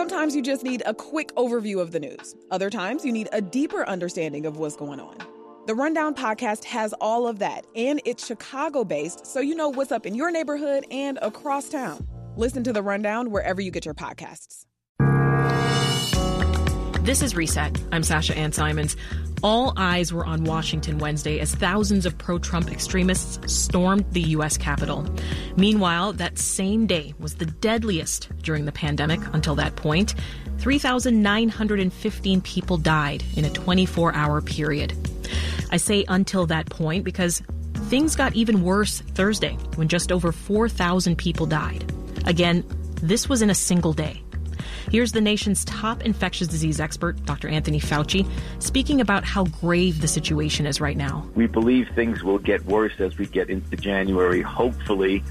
Sometimes you just need a quick overview of the news. Other times you need a deeper understanding of what's going on. The Rundown podcast has all of that, and it's Chicago based, so you know what's up in your neighborhood and across town. Listen to The Rundown wherever you get your podcasts. This is Reset. I'm Sasha Ann Simons. All eyes were on Washington Wednesday as thousands of pro Trump extremists stormed the U.S. Capitol. Meanwhile, that same day was the deadliest during the pandemic until that point. 3,915 people died in a 24 hour period. I say until that point because things got even worse Thursday when just over 4,000 people died. Again, this was in a single day. Here's the nation's top infectious disease expert, Dr. Anthony Fauci, speaking about how grave the situation is right now. We believe things will get worse as we get into January. Hopefully,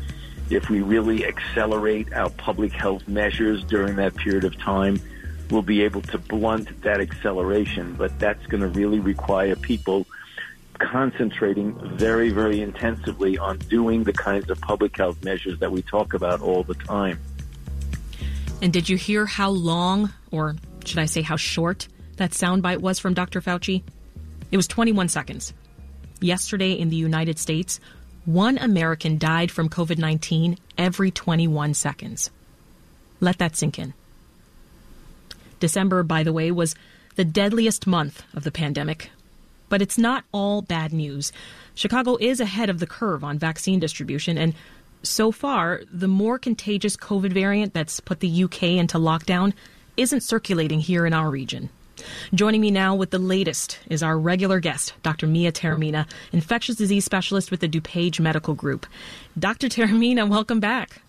if we really accelerate our public health measures during that period of time, we'll be able to blunt that acceleration. But that's going to really require people concentrating very, very intensively on doing the kinds of public health measures that we talk about all the time. And did you hear how long, or should I say how short, that soundbite was from Dr. Fauci? It was 21 seconds. Yesterday in the United States, one American died from COVID 19 every 21 seconds. Let that sink in. December, by the way, was the deadliest month of the pandemic. But it's not all bad news. Chicago is ahead of the curve on vaccine distribution, and so far, the more contagious COVID variant that's put the UK into lockdown isn't circulating here in our region. Joining me now with the latest is our regular guest, Dr. Mia Taormina, infectious disease specialist with the DuPage Medical Group. Dr. Taormina, welcome back.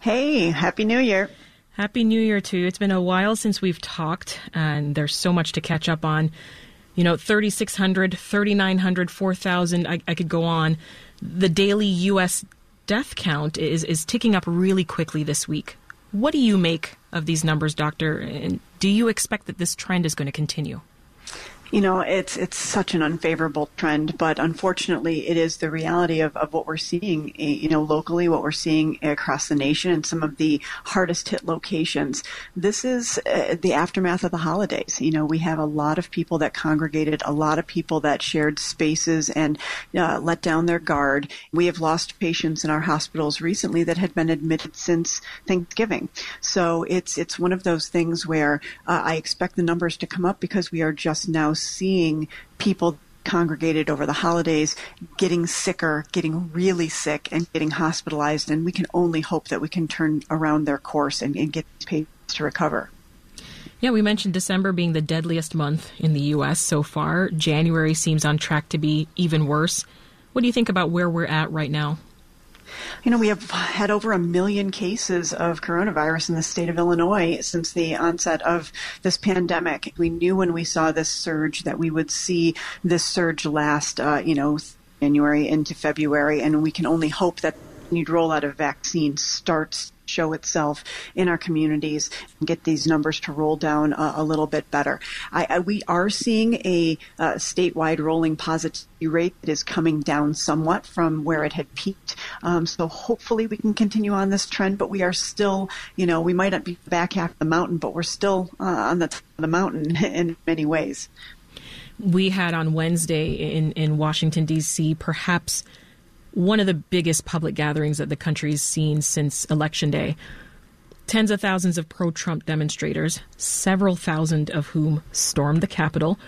Hey, Happy New Year. Happy New Year to you. It's been a while since we've talked, and there's so much to catch up on. You know, 3,600, 3,900, 4,000, I, I could go on. The daily U.S death count is, is ticking up really quickly this week. What do you make of these numbers, Doctor? And do you expect that this trend is going to continue? You know, it's it's such an unfavorable trend, but unfortunately, it is the reality of, of what we're seeing, eh, you know, locally, what we're seeing across the nation, and some of the hardest hit locations. This is uh, the aftermath of the holidays. You know, we have a lot of people that congregated, a lot of people that shared spaces and uh, let down their guard. We have lost patients in our hospitals recently that had been admitted since Thanksgiving. So it's it's one of those things where uh, I expect the numbers to come up because we are just now seeing people congregated over the holidays getting sicker, getting really sick, and getting hospitalized. And we can only hope that we can turn around their course and, and get these patients to recover. Yeah, we mentioned December being the deadliest month in the U.S. so far. January seems on track to be even worse. What do you think about where we're at right now? You know, we have had over a million cases of coronavirus in the state of Illinois since the onset of this pandemic. We knew when we saw this surge that we would see this surge last, uh, you know, January into February, and we can only hope that new rollout of vaccines starts show itself in our communities and get these numbers to roll down a, a little bit better. I, I, we are seeing a uh, statewide rolling positivity rate that is coming down somewhat from where it had peaked. Um, so hopefully we can continue on this trend, but we are still, you know, we might not be back half the mountain, but we're still uh, on the top of the mountain in many ways. We had on Wednesday in, in Washington, D.C., perhaps one of the biggest public gatherings that the country's seen since Election Day. Tens of thousands of pro Trump demonstrators, several thousand of whom stormed the Capitol.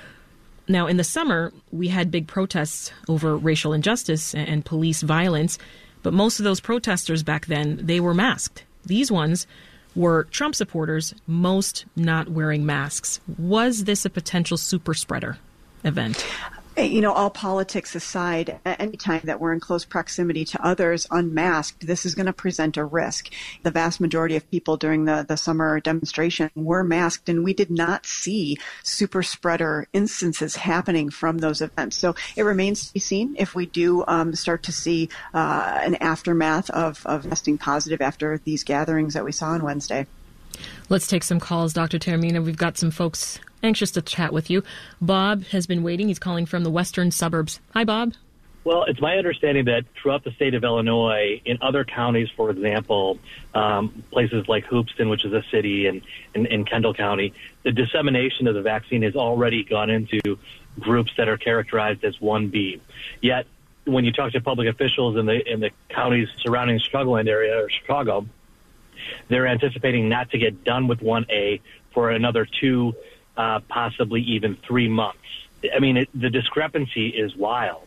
Now, in the summer, we had big protests over racial injustice and police violence, but most of those protesters back then, they were masked. These ones were Trump supporters, most not wearing masks. Was this a potential super spreader event? You know, all politics aside, anytime that we're in close proximity to others unmasked, this is going to present a risk. The vast majority of people during the, the summer demonstration were masked, and we did not see super spreader instances happening from those events. So it remains to be seen if we do um, start to see uh, an aftermath of, of testing positive after these gatherings that we saw on Wednesday. Let's take some calls, Dr. Taormina. We've got some folks anxious to chat with you. Bob has been waiting. He's calling from the western suburbs. Hi, Bob. Well, it's my understanding that throughout the state of Illinois, in other counties, for example, um, places like Hoopeston, which is a city, and in Kendall County, the dissemination of the vaccine has already gone into groups that are characterized as 1B. Yet, when you talk to public officials in the in the counties surrounding Chicagoland area or Chicago, they're anticipating not to get done with 1A for another two, uh, possibly even three months. I mean, it, the discrepancy is wild.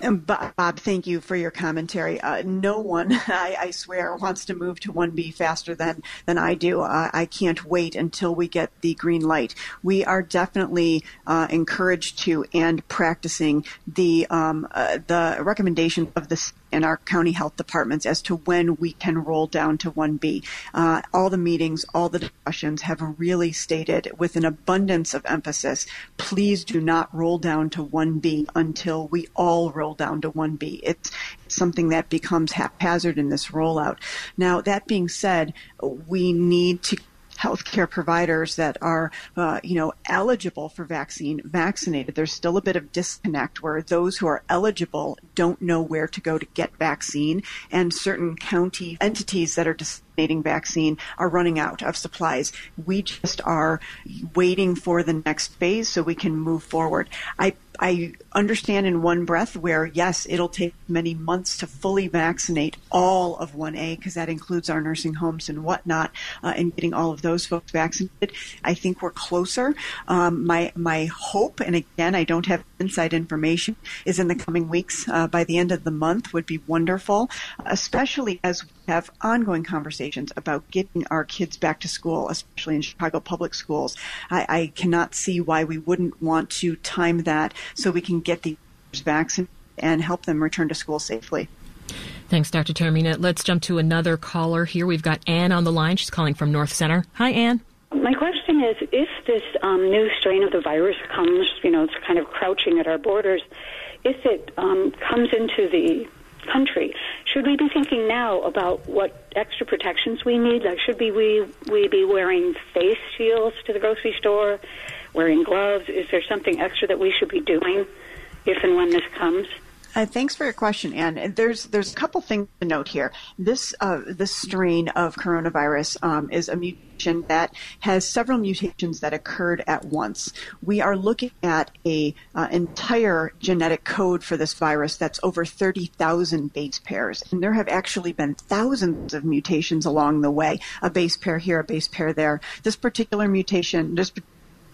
Bob, thank you for your commentary. Uh, no one, I, I, swear, wants to move to 1B faster than, than I do. I can't wait until we get the green light. We are definitely uh, encouraged to and practicing the um, uh, the recommendation of the in our county health departments as to when we can roll down to 1B. Uh, all the meetings, all the discussions have really stated with an abundance of emphasis, please do not roll down to 1B until we all roll down to 1B. It's something that becomes haphazard in this rollout. Now, that being said, we need to healthcare providers that are, uh, you know, eligible for vaccine vaccinated. There's still a bit of disconnect where those who are eligible don't know where to go to get vaccine, and certain county entities that are disseminating vaccine are running out of supplies. We just are waiting for the next phase so we can move forward. I I understand in one breath where, yes, it'll take many months to fully vaccinate all of 1A because that includes our nursing homes and whatnot, uh, and getting all of those folks vaccinated. I think we're closer. Um, my my hope, and again, I don't have inside information, is in the coming weeks. Uh, by the end of the month would be wonderful, especially as we have ongoing conversations about getting our kids back to school, especially in Chicago public schools. I, I cannot see why we wouldn't want to time that so we can get the vaccinated and help them return to school safely. Thanks, Dr. Taormina. Let's jump to another caller here. We've got Anne on the line. She's calling from North Center. Hi, Anne. My question is if this um, new strain of the virus comes, you know, it's kind of crouching at our borders, if it um, comes into the country, should we be thinking now about what extra protections we need? Like, should we, we, we be wearing face shields to the grocery store? wearing gloves? Is there something extra that we should be doing if and when this comes? Uh, thanks for your question, Anne. There's there's a couple things to note here. This uh, this strain of coronavirus um, is a mutation that has several mutations that occurred at once. We are looking at a uh, entire genetic code for this virus that's over 30,000 base pairs, and there have actually been thousands of mutations along the way. A base pair here, a base pair there. This particular mutation, this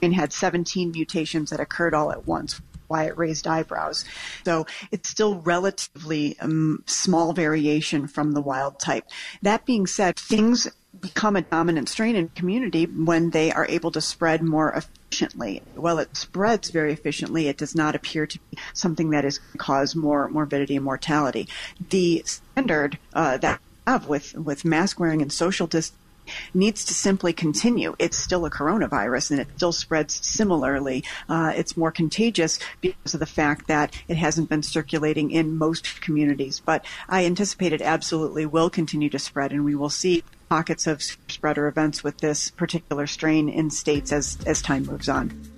and had 17 mutations that occurred all at once why it raised eyebrows. So it's still relatively um, small variation from the wild type. That being said, things become a dominant strain in community when they are able to spread more efficiently. While it spreads very efficiently, it does not appear to be something that is cause more morbidity and mortality. The standard uh, that we have with with mask wearing and social distancing needs to simply continue. It's still a coronavirus and it still spreads similarly. Uh, it's more contagious because of the fact that it hasn't been circulating in most communities. But I anticipate it absolutely will continue to spread and we will see pockets of spreader events with this particular strain in states as, as time moves on.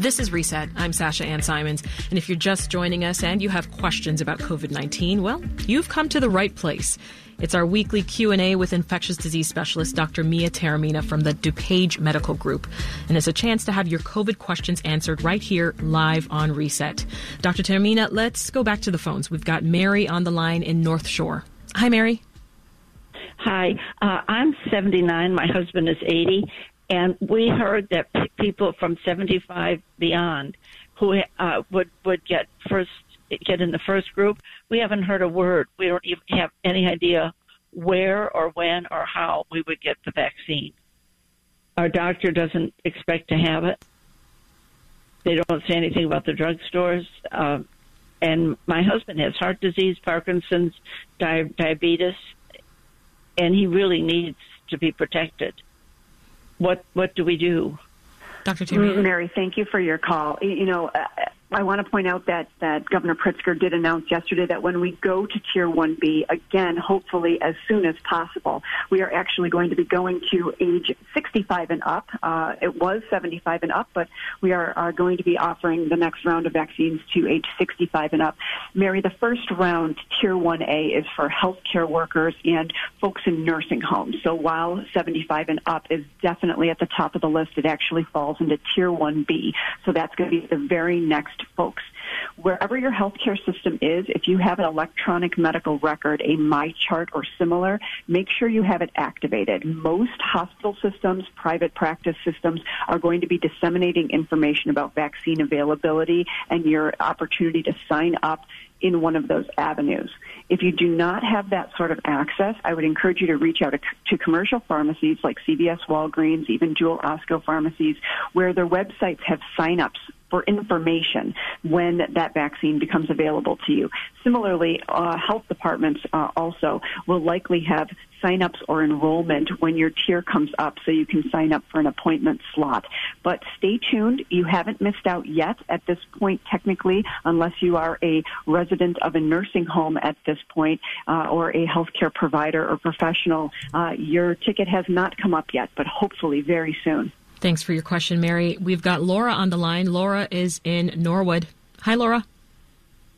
This is Reset. I'm Sasha Ann Simons. And if you're just joining us and you have questions about COVID-19, well, you've come to the right place. It's our weekly Q&A with infectious disease specialist Dr. Mia Taormina from the DuPage Medical Group. And it's a chance to have your COVID questions answered right here live on Reset. Dr. Taormina, let's go back to the phones. We've got Mary on the line in North Shore. Hi, Mary. Hi, uh, I'm 79. My husband is 80. And we heard that people from 75 beyond who uh, would would get first get in the first group. We haven't heard a word. We don't even have any idea where or when or how we would get the vaccine. Our doctor doesn't expect to have it. They don't say anything about the drugstores. Uh, and my husband has heart disease, Parkinson's, di- diabetes, and he really needs to be protected. What what do we do? Dr. Mary, Mary, thank you for your call. You know, uh, I want to point out that, that Governor Pritzker did announce yesterday that when we go to Tier 1B, again, hopefully as soon as possible, we are actually going to be going to age 65 and up. Uh, it was 75 and up, but we are, are going to be offering the next round of vaccines to age 65 and up. Mary, the first round, Tier 1A, is for healthcare workers and folks in nursing homes. So while 75 and up is definitely at the top of the list, it actually falls into Tier 1B. So that's going to be the very next folks. Wherever your healthcare system is, if you have an electronic medical record, a MyChart or similar, make sure you have it activated. Most hospital systems, private practice systems are going to be disseminating information about vaccine availability and your opportunity to sign up in one of those avenues. If you do not have that sort of access, I would encourage you to reach out to, commercial pharmacies like CVS, Walgreens, even Jewel Osco pharmacies, where their websites have sign-ups for information when that vaccine becomes available to you. Similarly, uh, health departments uh, also will likely have signups or enrollment when your tier comes up so you can sign up for an appointment slot. But stay tuned. You haven't missed out yet at this point, technically, unless you are a resident of a nursing home at this point uh, or a healthcare provider or professional. Uh, your ticket has not come up yet, but hopefully very soon. Thanks for your question, Mary. We've got Laura on the line. Laura is in Norwood. Hi, Laura.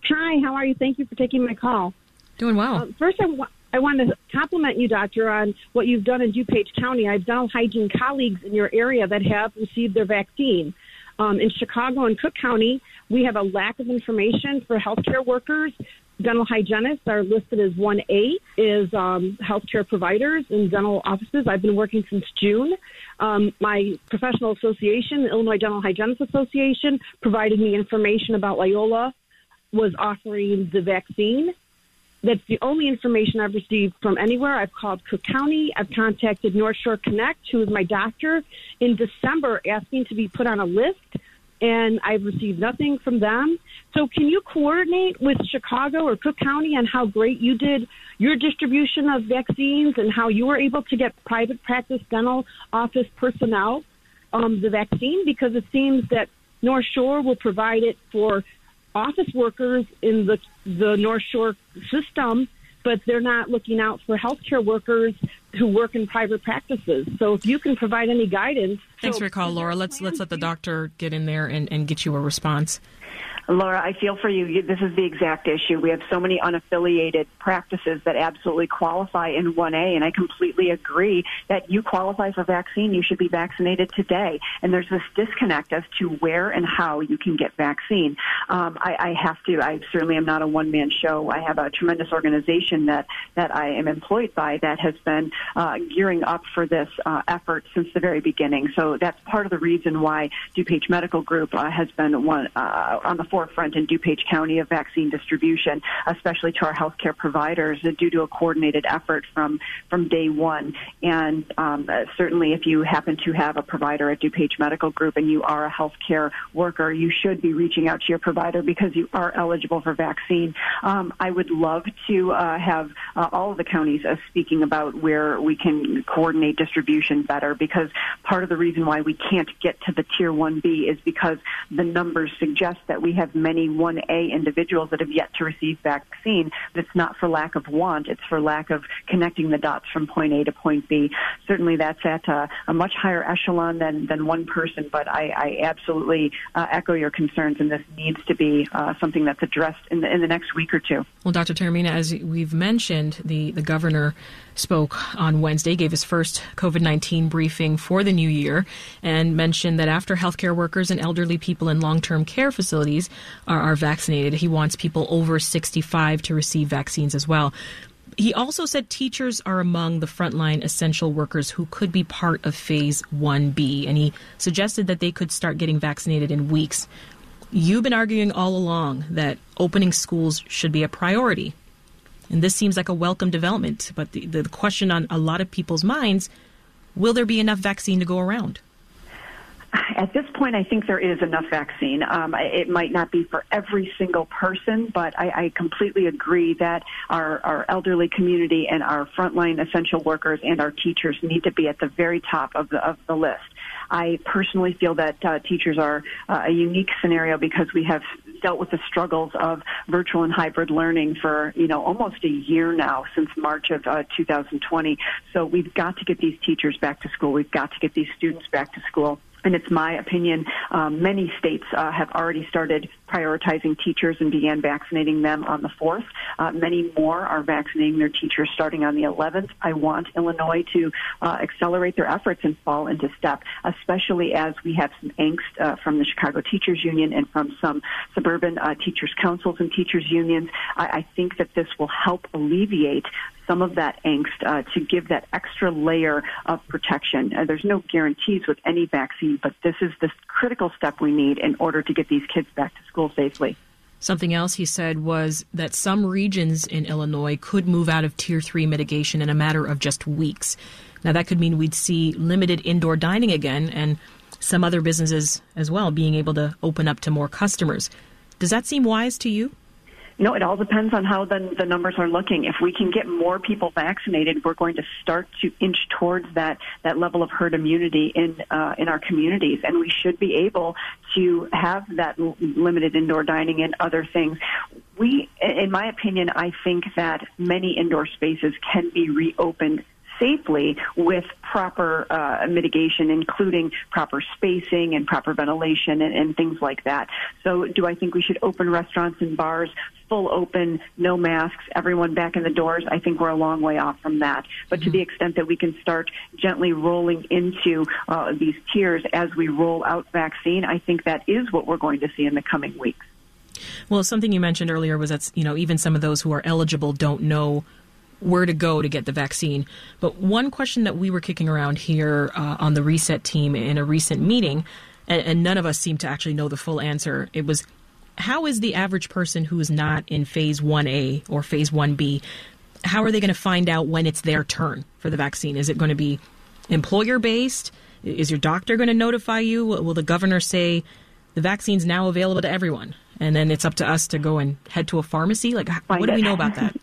Hi, how are you? Thank you for taking my call. Doing well. Uh, first, I, wa- I want to compliment you, Doctor, on what you've done in DuPage County. I have dental hygiene colleagues in your area that have received their vaccine. Um, in Chicago and Cook County, we have a lack of information for healthcare workers. Dental hygienists are listed as 1A, is um, healthcare providers in dental offices. I've been working since June. Um, my professional association, the Illinois Dental Hygienists Association, provided me information about Loyola was offering the vaccine. That's the only information I've received from anywhere. I've called Cook County. I've contacted North Shore Connect, who is my doctor, in December asking to be put on a list, and I've received nothing from them. So, can you coordinate with Chicago or Cook County on how great you did your distribution of vaccines and how you were able to get private practice dental office personnel um, the vaccine? Because it seems that North Shore will provide it for office workers in the the North Shore system, but they're not looking out for healthcare workers who work in private practices. So if you can provide any guidance. Thanks so, for your call, Laura. Let's let's let the doctor get in there and, and get you a response. Laura, I feel for you. This is the exact issue. We have so many unaffiliated practices that absolutely qualify in 1A, and I completely agree that you qualify for vaccine. You should be vaccinated today. And there's this disconnect as to where and how you can get vaccine. Um, I, I have to. I certainly am not a one-man show. I have a tremendous organization that that I am employed by that has been uh, gearing up for this uh, effort since the very beginning. So that's part of the reason why DuPage Medical Group uh, has been one uh, on the forefront in DuPage County of vaccine distribution, especially to our healthcare providers, due to a coordinated effort from from day one. And um, uh, certainly, if you happen to have a provider at DuPage Medical Group and you are a healthcare worker, you should be reaching out to your provider because you are eligible for vaccine. Um, I would love to uh, have uh, all of the counties uh, speaking about where we can coordinate distribution better because part of the reason why we can't get to the tier 1B is because the numbers suggest that we have have many 1A individuals that have yet to receive vaccine, it's not for lack of want, it's for lack of connecting the dots from point A to point B. Certainly that's at a, a much higher echelon than, than one person, but I, I absolutely uh, echo your concerns, and this needs to be uh, something that's addressed in the, in the next week or two. Well, Dr. Taormina, as we've mentioned, the, the governor spoke on Wednesday, gave his first COVID 19 briefing for the new year, and mentioned that after healthcare workers and elderly people in long term care facilities are, are vaccinated, he wants people over 65 to receive vaccines as well. He also said teachers are among the frontline essential workers who could be part of phase 1B, and he suggested that they could start getting vaccinated in weeks. You've been arguing all along that opening schools should be a priority and this seems like a welcome development. But the, the question on a lot of people's minds will there be enough vaccine to go around? At this point, I think there is enough vaccine. Um, it might not be for every single person, but I, I completely agree that our, our elderly community and our frontline essential workers and our teachers need to be at the very top of the, of the list. I personally feel that uh, teachers are uh, a unique scenario because we have dealt with the struggles of virtual and hybrid learning for you know almost a year now since March of uh, 2020. So we've got to get these teachers back to school. We've got to get these students back to school. And it's my opinion, um, many states uh, have already started prioritizing teachers and began vaccinating them on the 4th. Uh, many more are vaccinating their teachers starting on the 11th. I want Illinois to uh, accelerate their efforts and fall into step, especially as we have some angst uh, from the Chicago Teachers Union and from some suburban uh, teachers' councils and teachers' unions. I, I think that this will help alleviate some of that angst uh, to give that extra layer of protection. Uh, there's no guarantees with any vaccine, but this is the critical step we need in order to get these kids back to school safely. Something else he said was that some regions in Illinois could move out of Tier 3 mitigation in a matter of just weeks. Now, that could mean we'd see limited indoor dining again and some other businesses as well being able to open up to more customers. Does that seem wise to you? No, it all depends on how the, the numbers are looking. If we can get more people vaccinated, we're going to start to inch towards that, that level of herd immunity in, uh, in our communities. And we should be able to have that limited indoor dining and other things. We, in my opinion, I think that many indoor spaces can be reopened safely with proper uh, mitigation, including proper spacing and proper ventilation and, and things like that. So, do I think we should open restaurants and bars full open, no masks, everyone back in the doors? I think we're a long way off from that. But mm-hmm. to the extent that we can start gently rolling into uh, these tiers as we roll out vaccine, I think that is what we're going to see in the coming weeks. Well, something you mentioned earlier was that you know even some of those who are eligible don't know where to go to get the vaccine. But one question that we were kicking around here uh, on the reset team in a recent meeting, and, and none of us seem to actually know the full answer, it was how is the average person who is not in phase 1A or phase 1B, how are they going to find out when it's their turn for the vaccine? Is it going to be employer based? Is your doctor going to notify you? Will the governor say the vaccine's now available to everyone? And then it's up to us to go and head to a pharmacy? Like, what do we know about that?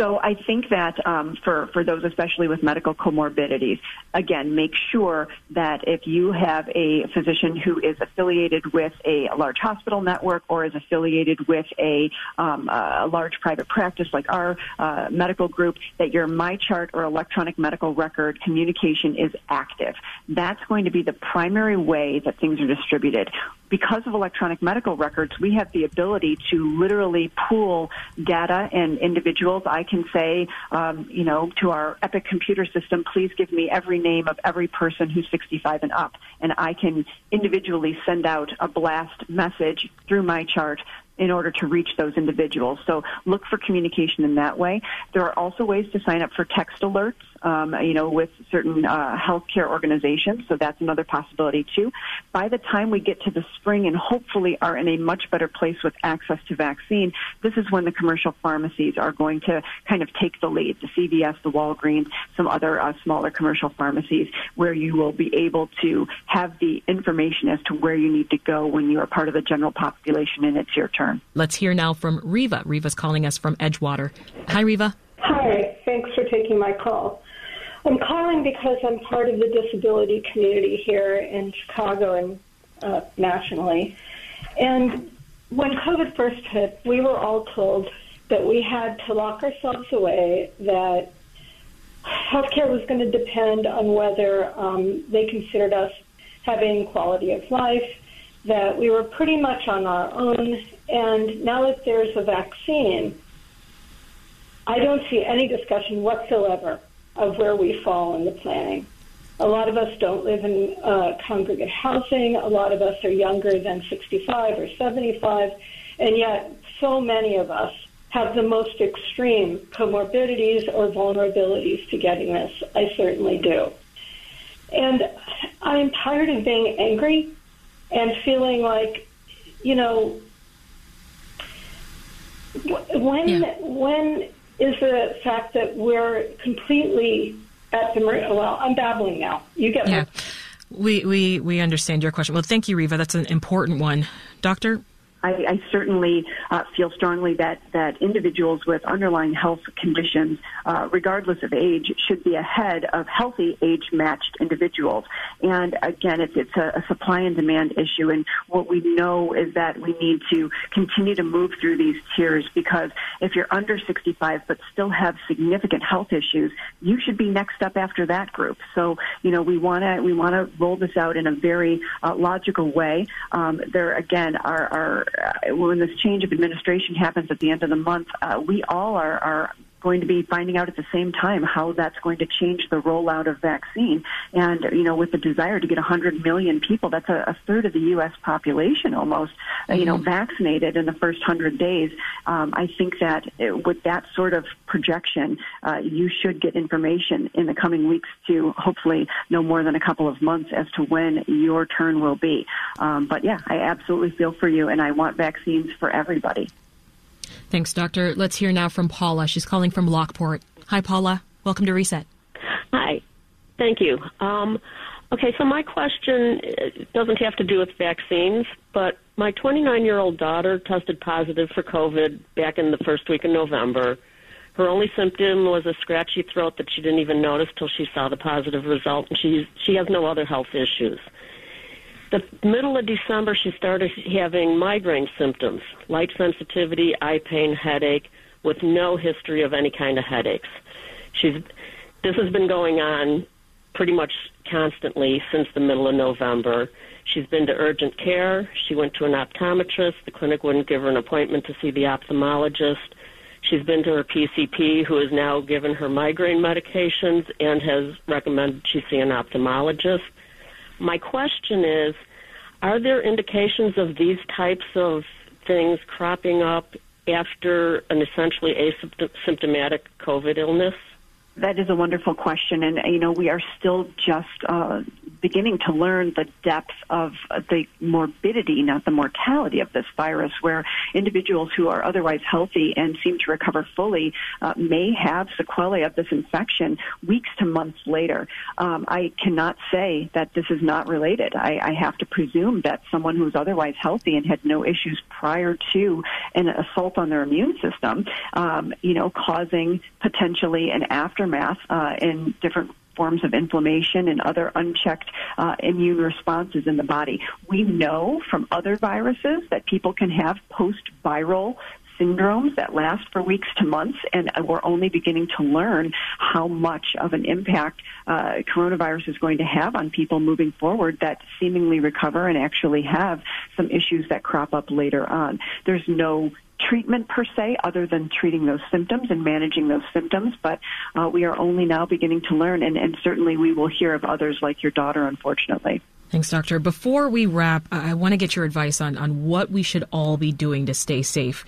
So I think that um, for for those, especially with medical comorbidities, again, make sure that if you have a physician who is affiliated with a, large hospital network or is affiliated with a, um, a large private practice like our uh, medical group, that your MyChart or electronic medical record communication is active. That's going to be the primary way that things are distributed because of electronic medical records, we have the ability to literally pool data and individuals. I can say, um, you know, to our Epic computer system, please give me every name of every person who's 65 and up. And I can individually send out a blast message through MyChart in order to reach those individuals. So look for communication in that way. There are also ways to sign up for text alerts um, you know, with certain uh, healthcare organizations. So that's another possibility too. By the time we get to the spring and hopefully are in a much better place with access to vaccine, this is when the commercial pharmacies are going to kind of take the lead. The CVS, the Walgreens, some other uh, smaller commercial pharmacies where you will be able to have the information as to where you need to go when you are part of the general population and it's your turn. Let's hear now from Riva. Riva's calling us from Edgewater. Hi, Riva. Hi, thanks for taking my call. I'm calling because I'm part of the disability community here in Chicago and uh, nationally. And when COVID first hit, we were all told that we had to lock ourselves away, that healthcare was going to depend on whether um, they considered us having quality of life, that we were pretty much on our own. And now that there's a vaccine, I don't see any discussion whatsoever of where we fall in the planning. A lot of us don't live in uh, congregate housing. A lot of us are younger than 65 or 75. And yet, so many of us have the most extreme comorbidities or vulnerabilities to getting this. I certainly do. And I'm tired of being angry and feeling like, you know, when yeah. when is the fact that we're completely at the well. I'm babbling now. You get yeah. We, we we understand your question. Well, thank you, Riva. That's an important one, Doctor. I, I certainly uh, feel strongly that, that individuals with underlying health conditions, uh, regardless of age, should be ahead of healthy age-matched individuals. And again, it's, it's a, a supply and demand issue. And what we know is that we need to continue to move through these tiers because if you're under 65 but still have significant health issues, you should be next up after that group. So, you know, we want to we want to roll this out in a very uh, logical way. Um, there again are, are when this change of administration happens at the end of the month, uh, we all are, are going to be finding out at the same time how that's going to change the rollout of vaccine. And, you know, with the desire to get 100 million people, that's a, a third of the U.S. population almost, mm-hmm. you know, mm-hmm. vaccinated in the first 100 days. Um, I think that it, with that sort of projection, uh, you should get information in the coming weeks to hopefully no more than a couple of months as to when your turn will be. Um, but yeah, I absolutely feel for you, and I want vaccines for everybody. Thanks, Doctor. Let's hear now from Paula. She's calling from Lockport. Hi, Paula. Welcome to Reset. Hi. Thank you. Um, okay, so my question uh, doesn't have to do with vaccines, but my 29 year old daughter tested positive for COVID back in the first week of November. Her only symptom was a scratchy throat that she didn't even notice till she saw the positive result, and she she has no other health issues the middle of December, she started having migraine symptoms, light sensitivity, eye pain, headache, with no history of any kind of headaches. She's this has been going on pretty much constantly since the middle of November. She's been to urgent care. She went to an optometrist. The clinic wouldn't give her an appointment to see the ophthalmologist. She's been to her PCP, who has now given her migraine medications and has recommended she see an ophthalmologist. My question is Are there indications of these types of things cropping up after an essentially asymptomatic COVID illness? That is a wonderful question, and you know we are still just uh, beginning to learn the depth of the morbidity, not the mortality of this virus, where individuals who are otherwise healthy and seem to recover fully uh, may have sequelae of this infection weeks to months later. Um, I cannot say that this is not related. I, I have to presume that someone who's otherwise healthy and had no issues prior to an assault on their immune system, um, you know, causing potentially an aftermath uh, in different forms of inflammation and other unchecked uh, immune responses in the body. We know from other viruses that people can have post-viral syndromes that last for weeks to months, and we're only beginning to learn how much of an impact uh, coronavirus is going to have on people moving forward that seemingly recover and actually have some issues that crop up later on. There's no treatment per se other than treating those symptoms and managing those symptoms, but uh, we are only now beginning to learn, and, and certainly we will hear of others like your daughter, unfortunately. Thanks, Doctor. Before we wrap, I want to get your advice on, on what we should all be doing to stay safe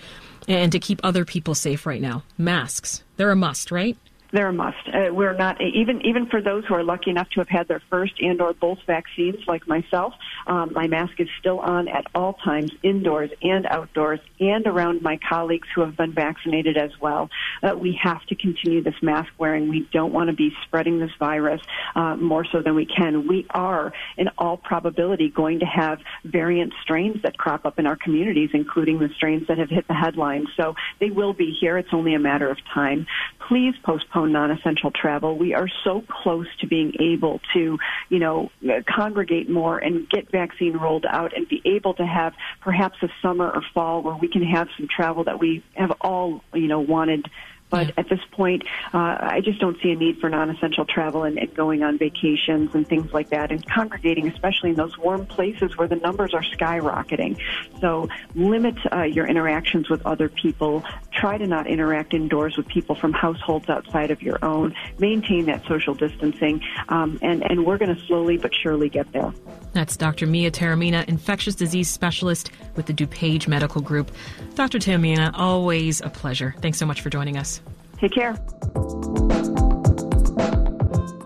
and to keep other people safe right now. Masks, they're a must, right? They're a must. Uh, we're not even even for those who are lucky enough to have had their first and or both vaccines, like myself. Um, my mask is still on at all times, indoors and outdoors, and around my colleagues who have been vaccinated as well. Uh, we have to continue this mask wearing. We don't want to be spreading this virus uh, more so than we can. We are, in all probability, going to have variant strains that crop up in our communities, including the strains that have hit the headlines. So they will be here. It's only a matter of time. Please postpone non-essential travel. We are so close to being able to, you know, congregate more and get vaccine rolled out and be able to have perhaps a summer or fall where we can have some travel that we have all, you know, wanted but yeah. at this point, uh, I just don't see a need for non-essential travel and, and, going on vacations and things like that, and congregating, especially in those warm places where the numbers are skyrocketing. So limit uh, your interactions with other people. Try to not interact indoors with people from households outside of your own. Maintain that social distancing, um, and and we're going to slowly but surely get there. That's Dr. Mia Taormina, infectious disease specialist with the DuPage Medical Group. Dr. Taormina, always a pleasure. Thanks so much for joining us. Take care.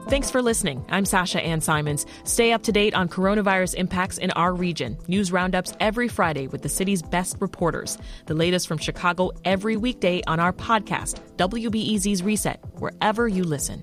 Thanks for listening. I'm Sasha Ann Simons. Stay up to date on coronavirus impacts in our region. News roundups every Friday with the city's best reporters. The latest from Chicago every weekday on our podcast, WBEZ's Reset, wherever you listen.